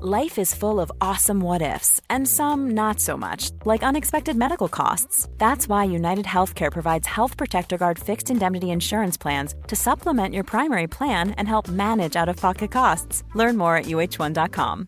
Life is full of awesome what ifs, and some not so much, like unexpected medical costs. That's why United Healthcare provides Health Protector Guard fixed indemnity insurance plans to supplement your primary plan and help manage out of pocket costs. Learn more at uh1.com.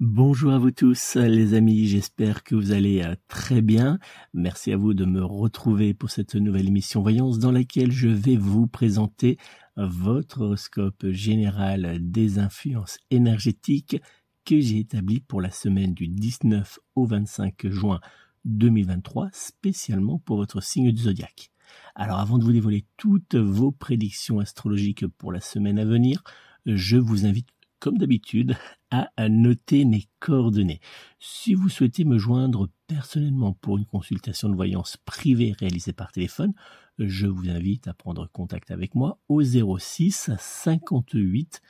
Bonjour à vous tous, les amis, j'espère que vous allez euh, très bien. Merci à vous de me retrouver pour cette nouvelle émission Voyance dans laquelle je vais vous présenter votre horoscope général des influences énergétiques que j'ai établi pour la semaine du 19 au 25 juin 2023, spécialement pour votre signe du zodiaque. Alors avant de vous dévoiler toutes vos prédictions astrologiques pour la semaine à venir, je vous invite comme d'habitude à noter mes coordonnées. Si vous souhaitez me joindre personnellement pour une consultation de voyance privée réalisée par téléphone, je vous invite à prendre contact avec moi au 06 58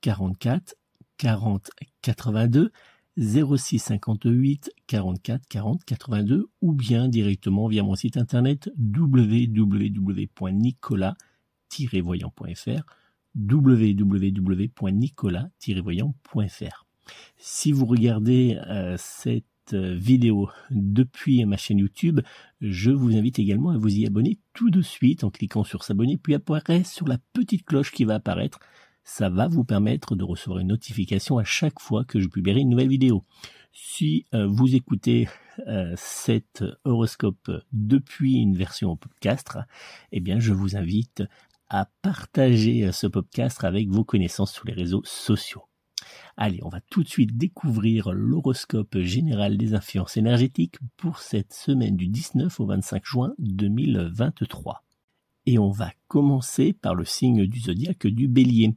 44 40 82 06 58 44 40 82 ou bien directement via mon site internet www.nicolas-voyant.fr www.nicolas-voyant.fr Si vous regardez euh, cette euh, vidéo depuis ma chaîne YouTube, je vous invite également à vous y abonner tout de suite en cliquant sur s'abonner, puis apparaître sur la petite cloche qui va apparaître. Ça va vous permettre de recevoir une notification à chaque fois que je publierai une nouvelle vidéo. Si euh, vous écoutez euh, cet horoscope depuis une version podcast, eh bien je vous invite à partager ce podcast avec vos connaissances sur les réseaux sociaux. Allez, on va tout de suite découvrir l'horoscope général des influences énergétiques pour cette semaine du 19 au 25 juin 2023. Et on va commencer par le signe du zodiaque du bélier.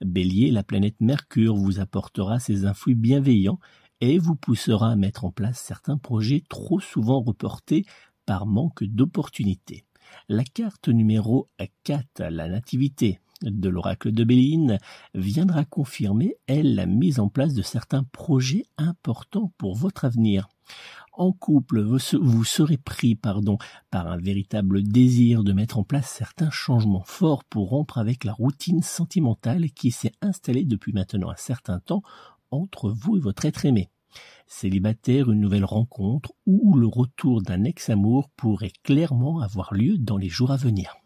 Bélier, la planète Mercure vous apportera ses influx bienveillants et vous poussera à mettre en place certains projets trop souvent reportés par manque d'opportunités. La carte numéro 4, la nativité, de l'oracle de Béline viendra confirmer, elle, la mise en place de certains projets importants pour votre avenir. En couple, vous serez pris pardon, par un véritable désir de mettre en place certains changements forts pour rompre avec la routine sentimentale qui s'est installée depuis maintenant un certain temps entre vous et votre être aimé. Célibataire, une nouvelle rencontre ou le retour d'un ex-amour pourrait clairement avoir lieu dans les jours à venir.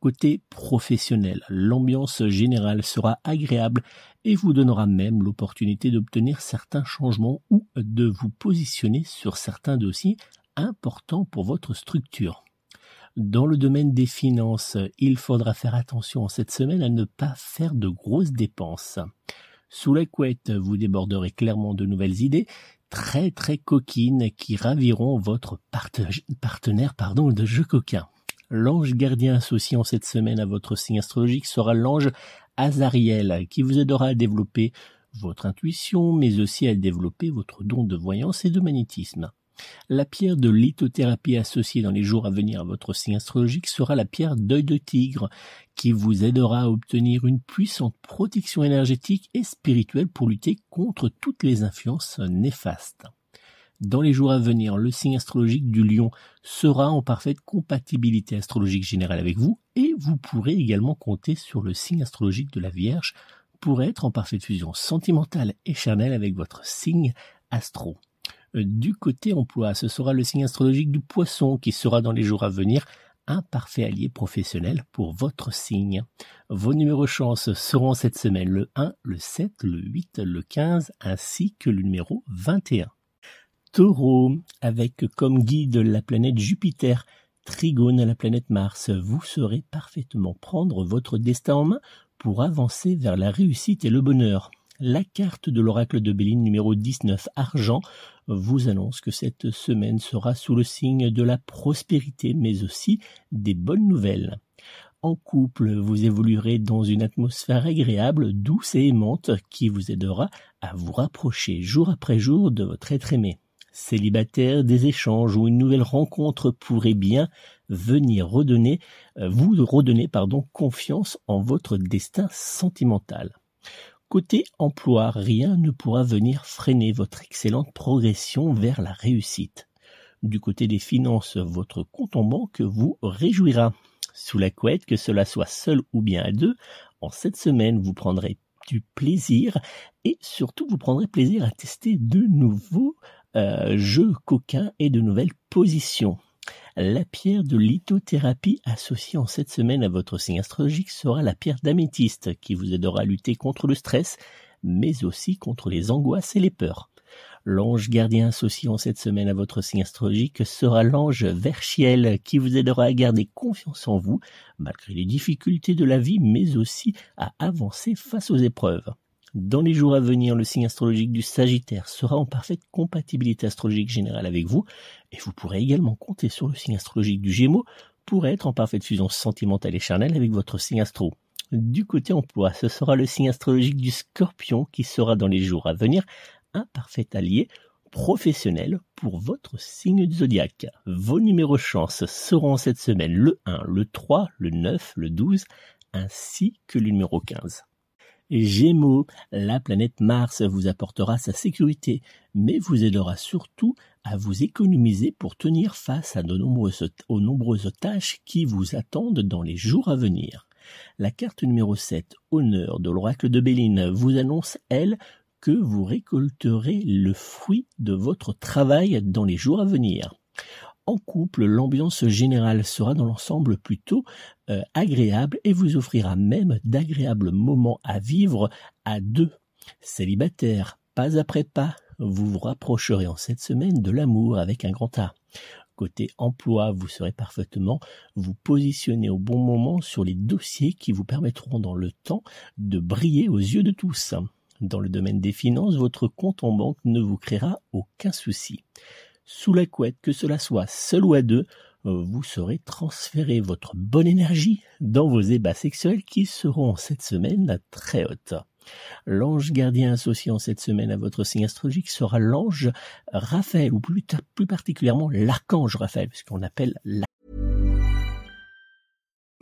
Côté professionnel, l'ambiance générale sera agréable et vous donnera même l'opportunité d'obtenir certains changements ou de vous positionner sur certains dossiers importants pour votre structure. Dans le domaine des finances, il faudra faire attention cette semaine à ne pas faire de grosses dépenses. Sous la couette, vous déborderez clairement de nouvelles idées très très coquines qui raviront votre partenaire pardon, de jeu coquin. L'ange gardien associé en cette semaine à votre signe astrologique sera l'ange Azariel, qui vous aidera à développer votre intuition, mais aussi à développer votre don de voyance et de magnétisme. La pierre de lithothérapie associée dans les jours à venir à votre signe astrologique sera la pierre d'œil de tigre, qui vous aidera à obtenir une puissante protection énergétique et spirituelle pour lutter contre toutes les influences néfastes. Dans les jours à venir, le signe astrologique du lion sera en parfaite compatibilité astrologique générale avec vous et vous pourrez également compter sur le signe astrologique de la Vierge pour être en parfaite fusion sentimentale et charnelle avec votre signe astro. Euh, du côté emploi, ce sera le signe astrologique du poisson qui sera dans les jours à venir un parfait allié professionnel pour votre signe. Vos numéros chance seront cette semaine le 1, le 7, le 8, le 15 ainsi que le numéro 21. Taureau, avec comme guide la planète Jupiter, Trigone la planète Mars, vous saurez parfaitement prendre votre destin en main pour avancer vers la réussite et le bonheur. La carte de l'oracle de Béline numéro 19 argent vous annonce que cette semaine sera sous le signe de la prospérité mais aussi des bonnes nouvelles. En couple, vous évoluerez dans une atmosphère agréable, douce et aimante qui vous aidera à vous rapprocher jour après jour de votre être aimé. Célibataire, des échanges ou une nouvelle rencontre pourrait bien venir redonner, euh, vous redonner pardon, confiance en votre destin sentimental. Côté emploi, rien ne pourra venir freiner votre excellente progression vers la réussite. Du côté des finances, votre compte en banque vous réjouira. Sous la couette, que cela soit seul ou bien à deux, en cette semaine, vous prendrez du plaisir et surtout vous prendrez plaisir à tester de nouveaux euh, jeux coquins et de nouvelles positions. La pierre de lithothérapie associée en cette semaine à votre signe astrologique sera la pierre d'améthyste qui vous aidera à lutter contre le stress, mais aussi contre les angoisses et les peurs. L'ange gardien associé en cette semaine à votre signe astrologique sera l'ange Verchiel qui vous aidera à garder confiance en vous malgré les difficultés de la vie mais aussi à avancer face aux épreuves. Dans les jours à venir, le signe astrologique du Sagittaire sera en parfaite compatibilité astrologique générale avec vous, et vous pourrez également compter sur le signe astrologique du Gémeaux pour être en parfaite fusion sentimentale et charnelle avec votre signe astro. Du côté emploi, ce sera le signe astrologique du Scorpion qui sera dans les jours à venir un parfait allié professionnel pour votre signe du zodiaque. Vos numéros chance seront cette semaine le 1, le 3, le 9, le 12 ainsi que le numéro 15. Gémeaux, la planète Mars vous apportera sa sécurité, mais vous aidera surtout à vous économiser pour tenir face aux nombreuses tâches qui vous attendent dans les jours à venir. La carte numéro 7, honneur de l'oracle de Béline, vous annonce, elle, que vous récolterez le fruit de votre travail dans les jours à venir en couple, l'ambiance générale sera dans l'ensemble plutôt euh, agréable et vous offrira même d'agréables moments à vivre à deux. Célibataire, pas après pas, vous vous rapprocherez en cette semaine de l'amour avec un grand A. Côté emploi, vous serez parfaitement vous positionner au bon moment sur les dossiers qui vous permettront dans le temps de briller aux yeux de tous. Dans le domaine des finances, votre compte en banque ne vous créera aucun souci sous la couette, que cela soit seul ou à deux, euh, vous saurez transférer votre bonne énergie dans vos ébats sexuels qui seront cette semaine très hautes. L'ange gardien associé en cette semaine à votre signe astrologique sera l'ange Raphaël, ou plus, particulièrement l'archange Raphaël, puisqu'on appelle.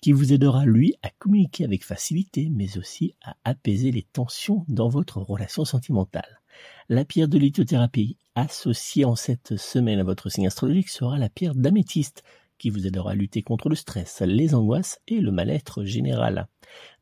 Qui vous aidera lui à communiquer avec facilité, mais aussi à apaiser les tensions dans votre relation sentimentale. La pierre de lithothérapie associée en cette semaine à votre signe astrologique sera la pierre d'améthyste, qui vous aidera à lutter contre le stress, les angoisses et le mal-être général.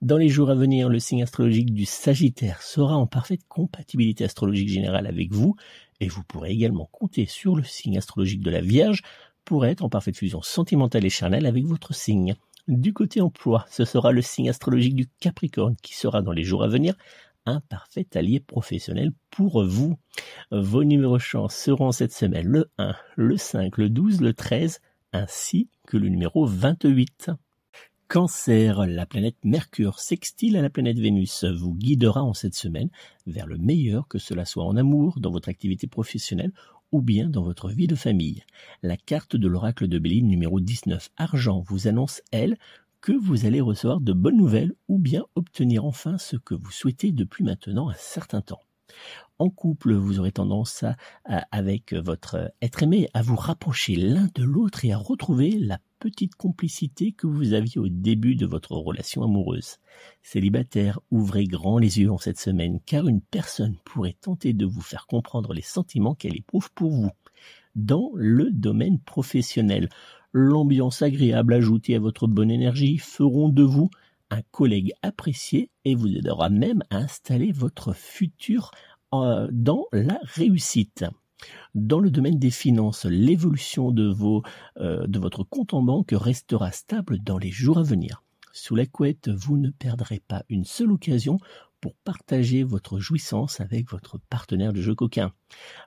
Dans les jours à venir, le signe astrologique du Sagittaire sera en parfaite compatibilité astrologique générale avec vous, et vous pourrez également compter sur le signe astrologique de la Vierge pour être en parfaite fusion sentimentale et charnelle avec votre signe. Du côté emploi, ce sera le signe astrologique du Capricorne qui sera dans les jours à venir un parfait allié professionnel pour vous. Vos numéros chance seront cette semaine le 1, le 5, le 12, le 13 ainsi que le numéro 28. Cancer, la planète Mercure sextile à la planète Vénus vous guidera en cette semaine vers le meilleur, que cela soit en amour, dans votre activité professionnelle ou bien dans votre vie de famille. La carte de l'oracle de Béline numéro 19 argent vous annonce, elle, que vous allez recevoir de bonnes nouvelles ou bien obtenir enfin ce que vous souhaitez depuis maintenant un certain temps. En couple, vous aurez tendance à, avec votre être aimé à vous rapprocher l'un de l'autre et à retrouver la petite complicité que vous aviez au début de votre relation amoureuse. Célibataire, ouvrez grand les yeux en cette semaine car une personne pourrait tenter de vous faire comprendre les sentiments qu'elle éprouve pour vous. Dans le domaine professionnel, l'ambiance agréable ajoutée à votre bonne énergie feront de vous un collègue apprécié et vous aidera même à installer votre futur euh, dans la réussite. Dans le domaine des finances, l'évolution euh, de votre compte en banque restera stable dans les jours à venir. Sous la couette, vous ne perdrez pas une seule occasion pour partager votre jouissance avec votre partenaire de jeu coquin.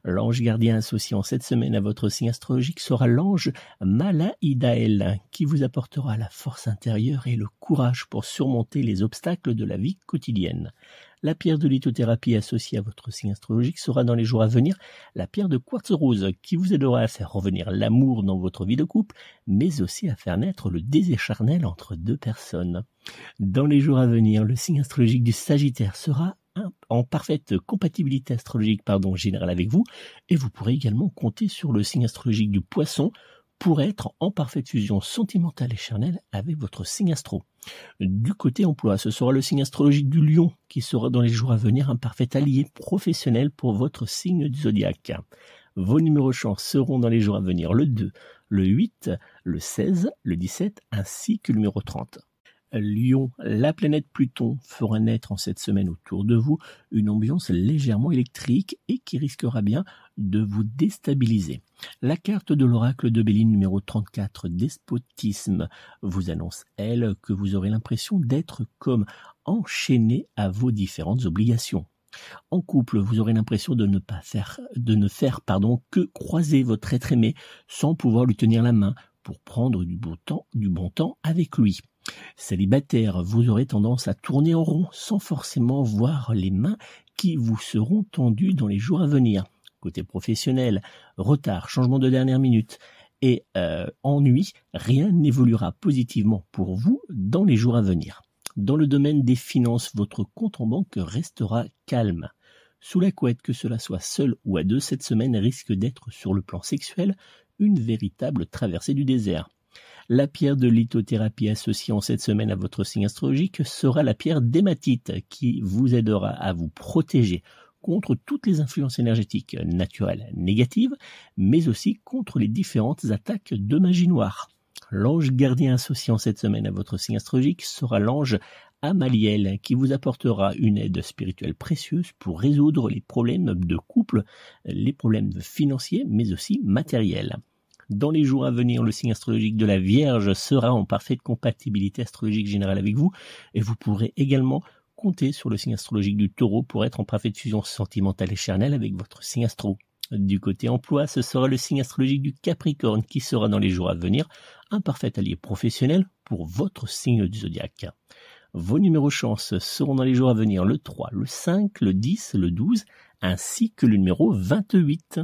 L'ange gardien associé en cette semaine à votre signe astrologique sera l'ange Malaïdaël, qui vous apportera la force intérieure et le courage pour surmonter les obstacles de la vie quotidienne. La pierre de lithothérapie associée à votre signe astrologique sera dans les jours à venir la pierre de quartz rose qui vous aidera à faire revenir l'amour dans votre vie de couple, mais aussi à faire naître le désir charnel entre deux personnes. Dans les jours à venir, le signe astrologique du Sagittaire sera en parfaite compatibilité astrologique pardon, générale avec vous, et vous pourrez également compter sur le signe astrologique du Poisson pour être en parfaite fusion sentimentale et charnelle avec votre signe astro. Du côté emploi, ce sera le signe astrologique du lion qui sera dans les jours à venir un parfait allié professionnel pour votre signe du zodiaque. Vos numéros chance seront dans les jours à venir le 2, le 8, le 16, le 17 ainsi que le numéro 30. Lion, la planète Pluton fera naître en cette semaine autour de vous une ambiance légèrement électrique et qui risquera bien de vous déstabiliser. La carte de l'oracle de Béline numéro 34, despotisme, vous annonce, elle, que vous aurez l'impression d'être comme enchaîné à vos différentes obligations. En couple, vous aurez l'impression de ne pas faire, de ne faire, pardon, que croiser votre être aimé sans pouvoir lui tenir la main pour prendre du bon temps, du bon temps avec lui. Célibataire, vous aurez tendance à tourner en rond sans forcément voir les mains qui vous seront tendues dans les jours à venir. Côté professionnel, retard, changement de dernière minute et euh, ennui, rien n'évoluera positivement pour vous dans les jours à venir. Dans le domaine des finances, votre compte en banque restera calme. Sous la couette, que cela soit seul ou à deux, cette semaine risque d'être sur le plan sexuel une véritable traversée du désert. La pierre de lithothérapie associée en cette semaine à votre signe astrologique sera la pierre d'hématite qui vous aidera à vous protéger contre toutes les influences énergétiques naturelles négatives, mais aussi contre les différentes attaques de magie noire. L'ange gardien associé en cette semaine à votre signe astrologique sera l'ange Amaliel qui vous apportera une aide spirituelle précieuse pour résoudre les problèmes de couple, les problèmes financiers, mais aussi matériels. Dans les jours à venir, le signe astrologique de la Vierge sera en parfaite compatibilité astrologique générale avec vous et vous pourrez également compter sur le signe astrologique du Taureau pour être en parfaite fusion sentimentale et charnelle avec votre signe astro. Du côté emploi, ce sera le signe astrologique du Capricorne qui sera dans les jours à venir un parfait allié professionnel pour votre signe du zodiaque. Vos numéros chance seront dans les jours à venir le 3, le 5, le 10, le 12 ainsi que le numéro 28.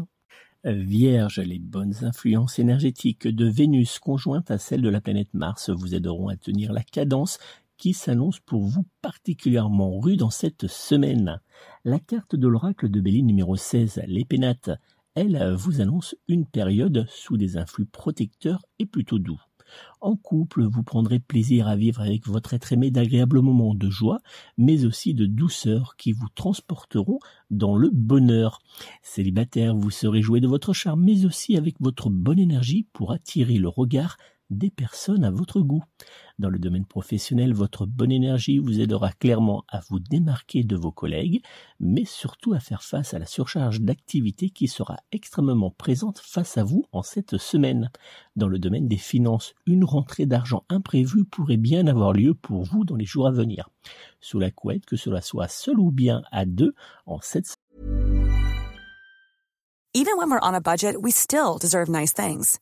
Vierge, les bonnes influences énergétiques de Vénus conjointes à celles de la planète Mars vous aideront à tenir la cadence qui s'annonce pour vous particulièrement rude en cette semaine. La carte de l'oracle de Béline numéro 16, l'épénate, elle vous annonce une période sous des influx protecteurs et plutôt doux. En couple, vous prendrez plaisir à vivre avec votre être aimé d'agréables moments de joie, mais aussi de douceur qui vous transporteront dans le bonheur. Célibataire, vous serez joué de votre charme, mais aussi avec votre bonne énergie pour attirer le regard des personnes à votre goût. Dans le domaine professionnel, votre bonne énergie vous aidera clairement à vous démarquer de vos collègues, mais surtout à faire face à la surcharge d'activité qui sera extrêmement présente face à vous en cette semaine. Dans le domaine des finances, une rentrée d'argent imprévue pourrait bien avoir lieu pour vous dans les jours à venir. Sous la couette, que cela soit seul ou bien à deux, en cette Even when we're on a budget, we still deserve nice things.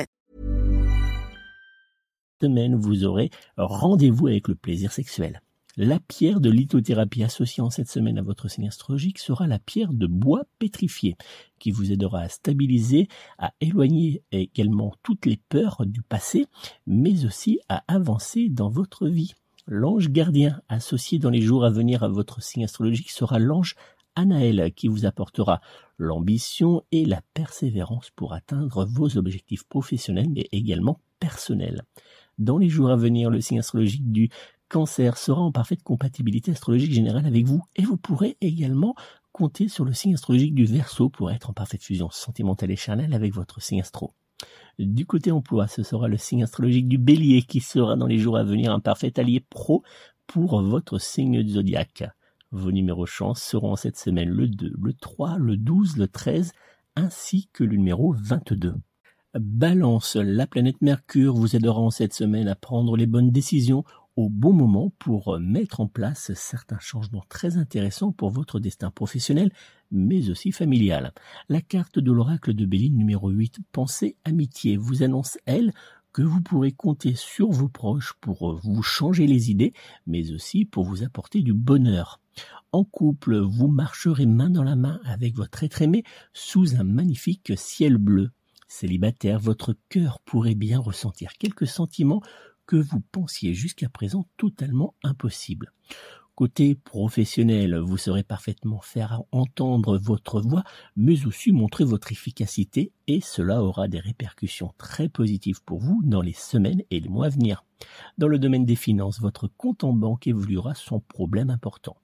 Vous aurez rendez-vous avec le plaisir sexuel. La pierre de lithothérapie associée en cette semaine à votre signe astrologique sera la pierre de bois pétrifié, qui vous aidera à stabiliser, à éloigner également toutes les peurs du passé, mais aussi à avancer dans votre vie. L'ange gardien associé dans les jours à venir à votre signe astrologique sera l'ange Anaël qui vous apportera l'ambition et la persévérance pour atteindre vos objectifs professionnels mais également personnels. Dans les jours à venir, le signe astrologique du cancer sera en parfaite compatibilité astrologique générale avec vous et vous pourrez également compter sur le signe astrologique du Verseau pour être en parfaite fusion sentimentale et charnelle avec votre signe astro. Du côté emploi, ce sera le signe astrologique du Bélier qui sera dans les jours à venir un parfait allié pro pour votre signe zodiaque. Vos numéros chance seront cette semaine le 2, le 3, le 12, le 13 ainsi que le numéro 22. Balance, la planète Mercure vous aidera en cette semaine à prendre les bonnes décisions au bon moment pour mettre en place certains changements très intéressants pour votre destin professionnel, mais aussi familial. La carte de l'oracle de Béline numéro 8, Pensée Amitié, vous annonce, elle, que vous pourrez compter sur vos proches pour vous changer les idées, mais aussi pour vous apporter du bonheur. En couple, vous marcherez main dans la main avec votre être aimé sous un magnifique ciel bleu. Célibataire, votre cœur pourrait bien ressentir quelques sentiments que vous pensiez jusqu'à présent totalement impossibles. Côté professionnel, vous saurez parfaitement faire entendre votre voix, mais aussi montrer votre efficacité, et cela aura des répercussions très positives pour vous dans les semaines et les mois à venir. Dans le domaine des finances, votre compte en banque évoluera sans problème important.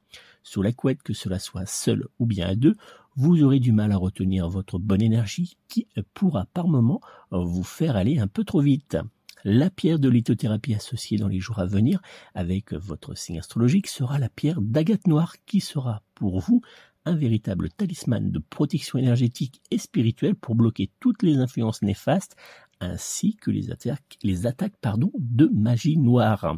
Sous la couette, que cela soit seul ou bien à deux, vous aurez du mal à retenir votre bonne énergie qui pourra par moment vous faire aller un peu trop vite. La pierre de lithothérapie associée dans les jours à venir avec votre signe astrologique sera la pierre d'agate noire qui sera pour vous un véritable talisman de protection énergétique et spirituelle pour bloquer toutes les influences néfastes ainsi que les attaques, de magie noire.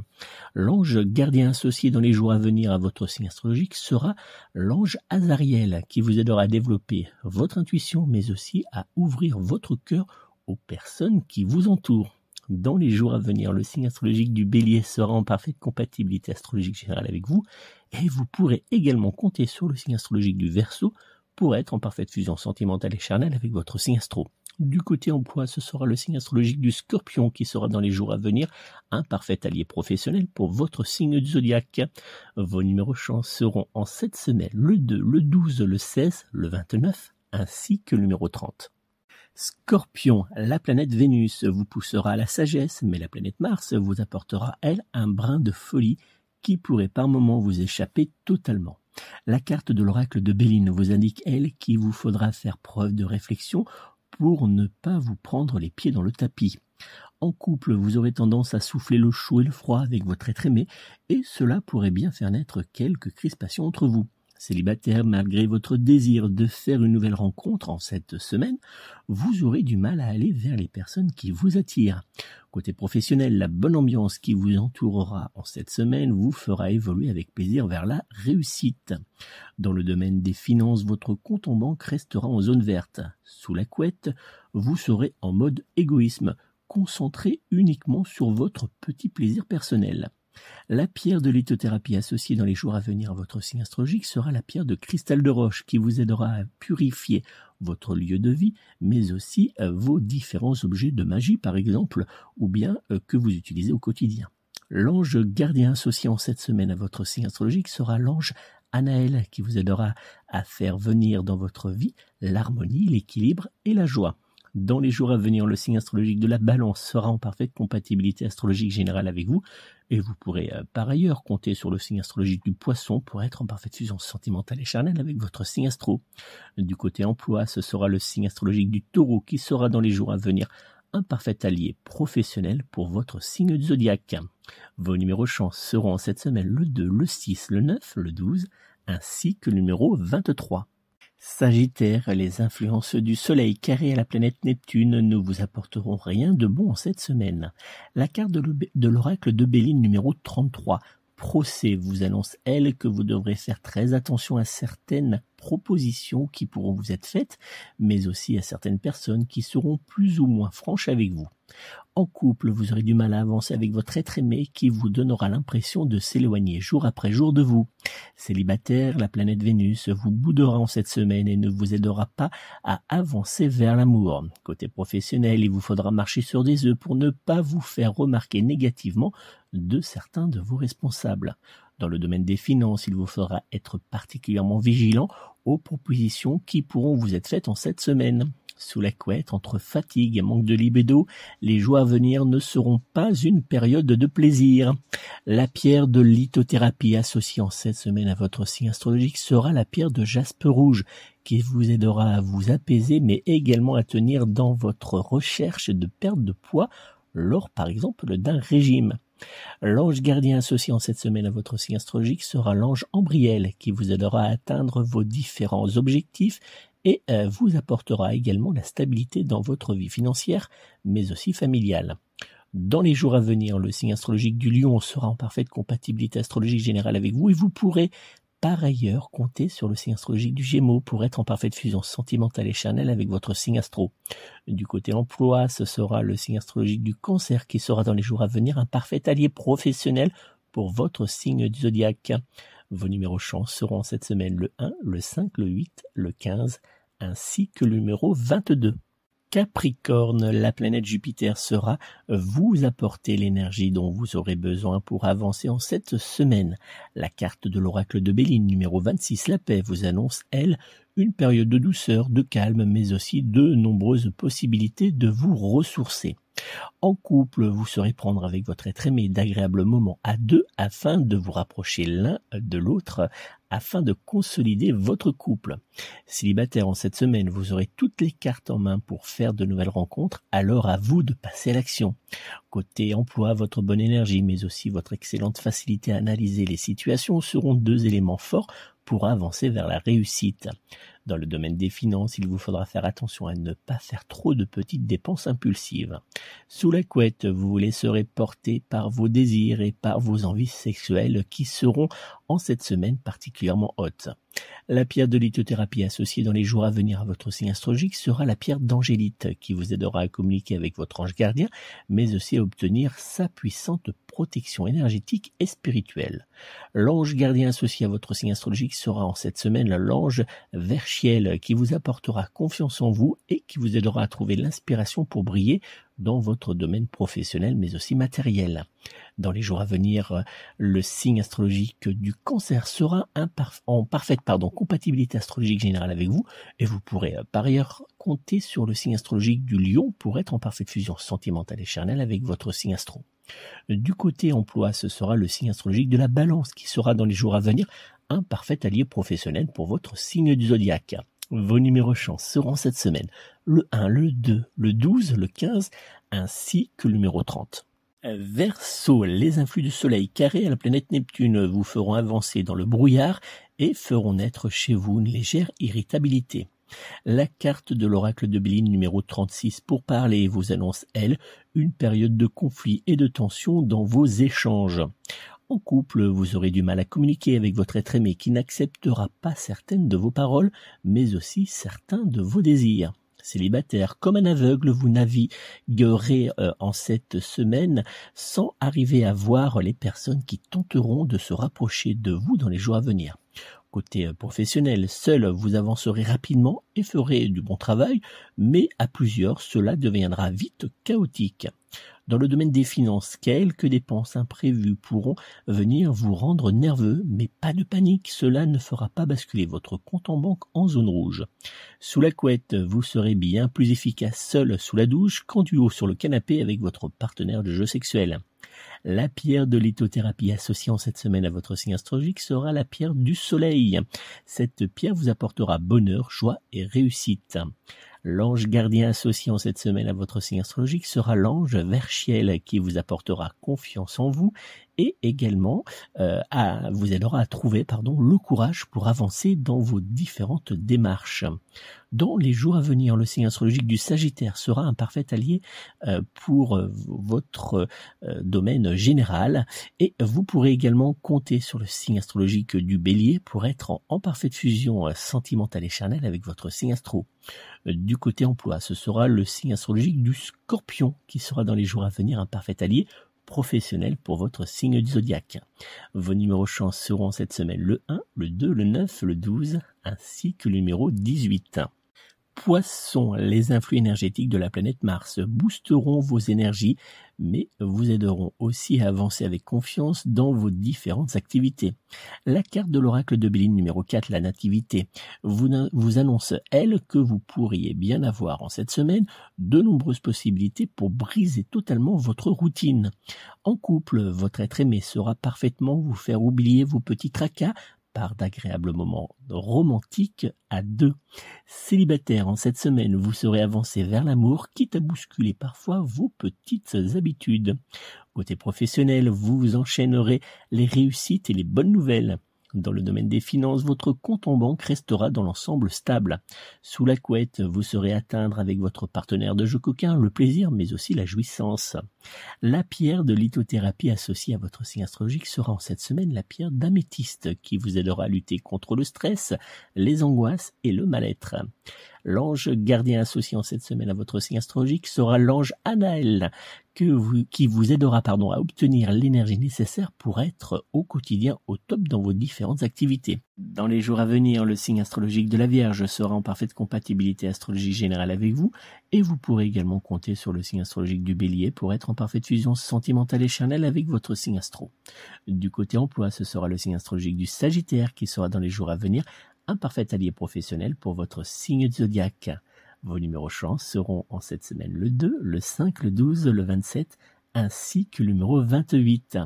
L'ange gardien associé dans les jours à venir à votre signe astrologique sera l'ange Azariel qui vous aidera à développer votre intuition mais aussi à ouvrir votre cœur aux personnes qui vous entourent. Dans les jours à venir, le signe astrologique du bélier sera en parfaite compatibilité astrologique générale avec vous et vous pourrez également compter sur le signe astrologique du verso pour être en parfaite fusion sentimentale et charnelle avec votre signe astro. Du côté emploi, ce sera le signe astrologique du scorpion qui sera dans les jours à venir un parfait allié professionnel pour votre signe du zodiaque. Vos numéros chance seront en cette semaine le 2, le 12, le 16, le 29 ainsi que le numéro 30. Scorpion, la planète Vénus vous poussera à la sagesse, mais la planète Mars vous apportera, elle, un brin de folie qui pourrait par moments vous échapper totalement. La carte de l'oracle de Béline vous indique, elle, qu'il vous faudra faire preuve de réflexion pour ne pas vous prendre les pieds dans le tapis. En couple, vous aurez tendance à souffler le chaud et le froid avec votre être aimé, et cela pourrait bien faire naître quelques crispations entre vous. Célibataire, malgré votre désir de faire une nouvelle rencontre en cette semaine, vous aurez du mal à aller vers les personnes qui vous attirent. Côté professionnel, la bonne ambiance qui vous entourera en cette semaine vous fera évoluer avec plaisir vers la réussite. Dans le domaine des finances, votre compte en banque restera en zone verte. Sous la couette, vous serez en mode égoïsme, concentré uniquement sur votre petit plaisir personnel. La pierre de lithothérapie associée dans les jours à venir à votre signe astrologique sera la pierre de cristal de roche qui vous aidera à purifier votre lieu de vie, mais aussi euh, vos différents objets de magie par exemple, ou bien euh, que vous utilisez au quotidien. L'ange gardien associé en cette semaine à votre signe astrologique sera l'ange Anaël qui vous aidera à faire venir dans votre vie l'harmonie, l'équilibre et la joie. Dans les jours à venir, le signe astrologique de la balance sera en parfaite compatibilité astrologique générale avec vous, et vous pourrez euh, par ailleurs compter sur le signe astrologique du poisson pour être en parfaite fusion sentimentale et charnelle avec votre signe astro. Du côté emploi, ce sera le signe astrologique du taureau qui sera dans les jours à venir un parfait allié professionnel pour votre signe zodiaque. Vos numéros chance seront cette semaine le 2, le 6, le 9, le 12, ainsi que le numéro 23. Sagittaire, les influences du Soleil carré à la planète Neptune ne vous apporteront rien de bon en cette semaine. La carte de l'oracle de Béline numéro 33 procès vous annonce, elle, que vous devrez faire très attention à certaines propositions qui pourront vous être faites, mais aussi à certaines personnes qui seront plus ou moins franches avec vous. En couple, vous aurez du mal à avancer avec votre être aimé qui vous donnera l'impression de s'éloigner jour après jour de vous. Célibataire, la planète Vénus vous boudera en cette semaine et ne vous aidera pas à avancer vers l'amour. Côté professionnel, il vous faudra marcher sur des œufs pour ne pas vous faire remarquer négativement de certains de vos responsables. Dans le domaine des finances, il vous faudra être particulièrement vigilant aux propositions qui pourront vous être faites en cette semaine sous la couette, entre fatigue et manque de libido, les joies à venir ne seront pas une période de plaisir. La pierre de lithothérapie associée en cette semaine à votre signe astrologique sera la pierre de jaspe rouge, qui vous aidera à vous apaiser, mais également à tenir dans votre recherche de perte de poids lors, par exemple, d'un régime. L'ange gardien associé en cette semaine à votre signe astrologique sera l'ange Ambriel qui vous aidera à atteindre vos différents objectifs et euh, vous apportera également la stabilité dans votre vie financière, mais aussi familiale. Dans les jours à venir, le signe astrologique du lion sera en parfaite compatibilité astrologique générale avec vous et vous pourrez par ailleurs compter sur le signe astrologique du Gémeaux pour être en parfaite fusion sentimentale et charnelle avec votre signe astro. Du côté emploi, ce sera le signe astrologique du Cancer qui sera dans les jours à venir un parfait allié professionnel pour votre signe du zodiaque. Vos numéros chance seront cette semaine le 1, le 5, le 8, le 15 ainsi que le numéro 22. Capricorne, la planète Jupiter sera vous apporter l'énergie dont vous aurez besoin pour avancer en cette semaine. La carte de l'oracle de Béline numéro 26, la paix, vous annonce, elle, une période de douceur, de calme, mais aussi de nombreuses possibilités de vous ressourcer. En couple, vous saurez prendre avec votre être aimé d'agréables moments à deux afin de vous rapprocher l'un de l'autre, afin de consolider votre couple. Célibataire en cette semaine, vous aurez toutes les cartes en main pour faire de nouvelles rencontres, alors à vous de passer à l'action. Côté emploi, votre bonne énergie, mais aussi votre excellente facilité à analyser les situations seront deux éléments forts pour avancer vers la réussite. Dans le domaine des finances, il vous faudra faire attention à ne pas faire trop de petites dépenses impulsives. Sous la couette, vous vous laisserez porter par vos désirs et par vos envies sexuelles qui seront en cette semaine particulièrement hautes. La pierre de lithothérapie associée dans les jours à venir à votre signe astrologique sera la pierre d'angélite qui vous aidera à communiquer avec votre ange gardien, mais aussi à obtenir sa puissante protection énergétique et spirituelle. L'ange gardien associé à votre signe astrologique sera en cette semaine l'ange Verchiel qui vous apportera confiance en vous et qui vous aidera à trouver l'inspiration pour briller dans votre domaine professionnel mais aussi matériel. Dans les jours à venir, le signe astrologique du cancer sera en parfaite compatibilité astrologique générale avec vous et vous pourrez euh, par ailleurs compter sur le signe astrologique du lion pour être en parfaite fusion sentimentale et charnelle avec votre signe astro. Du côté emploi, ce sera le signe astrologique de la balance qui sera dans les jours à venir un parfait allié professionnel pour votre signe du zodiaque. Vos numéros chance seront cette semaine le 1, le 2, le 12, le 15 ainsi que le numéro 30. Verseau, les influx du soleil carré à la planète Neptune vous feront avancer dans le brouillard et feront naître chez vous une légère irritabilité. La carte de l'oracle de Béline numéro 36 pour parler vous annonce, elle, une période de conflit et de tension dans vos échanges. En couple, vous aurez du mal à communiquer avec votre être aimé qui n'acceptera pas certaines de vos paroles, mais aussi certains de vos désirs. Célibataire, comme un aveugle, vous naviguerez euh, en cette semaine sans arriver à voir les personnes qui tenteront de se rapprocher de vous dans les jours à venir. Côté euh, professionnel, seul vous avancerez rapidement et ferez du bon travail, mais à plusieurs cela deviendra vite chaotique. Dans le domaine des finances, quelques dépenses imprévues pourront venir vous rendre nerveux, mais pas de panique, cela ne fera pas basculer votre compte en banque en zone rouge. Sous la couette, vous serez bien plus efficace seul sous la douche qu'en duo sur le canapé avec votre partenaire de jeu sexuel. La pierre de lithothérapie associée en cette semaine à votre signe astrologique sera la pierre du soleil. Cette pierre vous apportera bonheur, joie et réussite. L'ange gardien associé en cette semaine à votre signe astrologique sera l'ange Verchiel qui vous apportera confiance en vous et également euh, vous aidera à trouver pardon, le courage pour avancer dans vos différentes démarches. Dans les jours à venir, le signe astrologique du Sagittaire sera un parfait allié euh, pour euh, votre domaine général et vous pourrez également compter sur le signe astrologique du Bélier pour être en parfaite fusion sentimentale et charnelle avec votre signe astro. Du côté emploi, ce sera le signe astrologique du Scorpion qui sera dans les jours à venir un parfait allié professionnel pour votre signe du zodiaque. Vos numéros chance seront cette semaine le 1, le 2, le 9, le 12 ainsi que le numéro 18. Poissons, les influx énergétiques de la planète Mars boosteront vos énergies, mais vous aideront aussi à avancer avec confiance dans vos différentes activités. La carte de l'oracle de Béline numéro 4, la nativité, vous, vous annonce, elle, que vous pourriez bien avoir en cette semaine de nombreuses possibilités pour briser totalement votre routine. En couple, votre être aimé saura parfaitement vous faire oublier vos petits tracas par d'agréables moments romantiques à deux. Célibataire, en cette semaine, vous serez avancé vers l'amour, quitte à bousculer parfois vos petites habitudes. Côté professionnel, vous enchaînerez les réussites et les bonnes nouvelles. Dans le domaine des finances, votre compte en banque restera dans l'ensemble stable. Sous la couette, vous serez atteindre avec votre partenaire de jeu coquin le plaisir mais aussi la jouissance. La pierre de lithothérapie associée à votre signe astrologique sera en cette semaine la pierre d'améthyste qui vous aidera à lutter contre le stress, les angoisses et le mal-être. L'ange gardien associé en cette semaine à votre signe astrologique sera l'ange Anaël, qui vous aidera à obtenir l'énergie nécessaire pour être au quotidien au top dans vos différentes activités. Dans les jours à venir, le signe astrologique de la Vierge sera en parfaite compatibilité astrologie générale avec vous, et vous pourrez également compter sur le signe astrologique du Bélier pour être en parfaite fusion sentimentale et charnelle avec votre signe astro. Du côté emploi, ce sera le signe astrologique du Sagittaire qui sera dans les jours à venir un parfait allié professionnel pour votre signe zodiaque. Vos numéros chance seront en cette semaine le 2, le 5, le 12, le 27 ainsi que le numéro 28.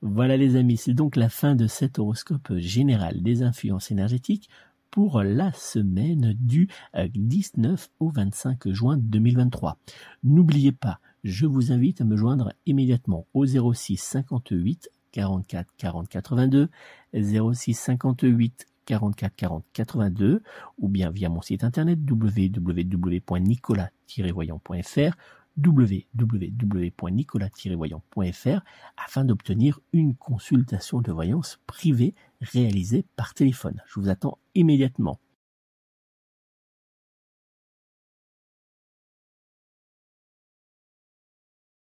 Voilà les amis, c'est donc la fin de cet horoscope général des influences énergétiques pour la semaine du 19 au 25 juin 2023. N'oubliez pas, je vous invite à me joindre immédiatement au 06 58 44 40 82 06 58 44 40 82 ou bien via mon site internet www.nicolas-voyant.fr www.nicolas-voyant.fr afin d'obtenir une consultation de voyance privée réalisée par téléphone. Je vous attends immédiatement.